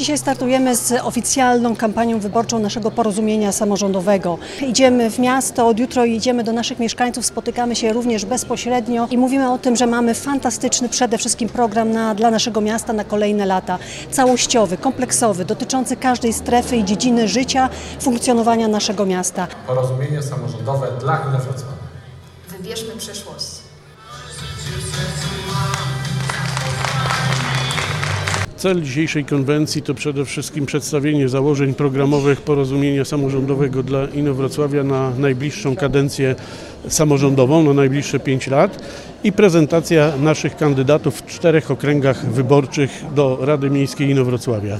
Dzisiaj startujemy z oficjalną kampanią wyborczą naszego porozumienia samorządowego. Idziemy w miasto, od jutro idziemy do naszych mieszkańców, spotykamy się również bezpośrednio i mówimy o tym, że mamy fantastyczny przede wszystkim program na, dla naszego miasta na kolejne lata. Całościowy, kompleksowy, dotyczący każdej strefy i dziedziny życia, funkcjonowania naszego miasta. Porozumienie samorządowe dla Inowrocławia. Wybierzmy przyszłość. Cel dzisiejszej konwencji to przede wszystkim przedstawienie założeń programowych porozumienia samorządowego dla Inowrocławia na najbliższą kadencję samorządową, na najbliższe 5 lat i prezentacja naszych kandydatów w czterech okręgach wyborczych do Rady Miejskiej Inowrocławia.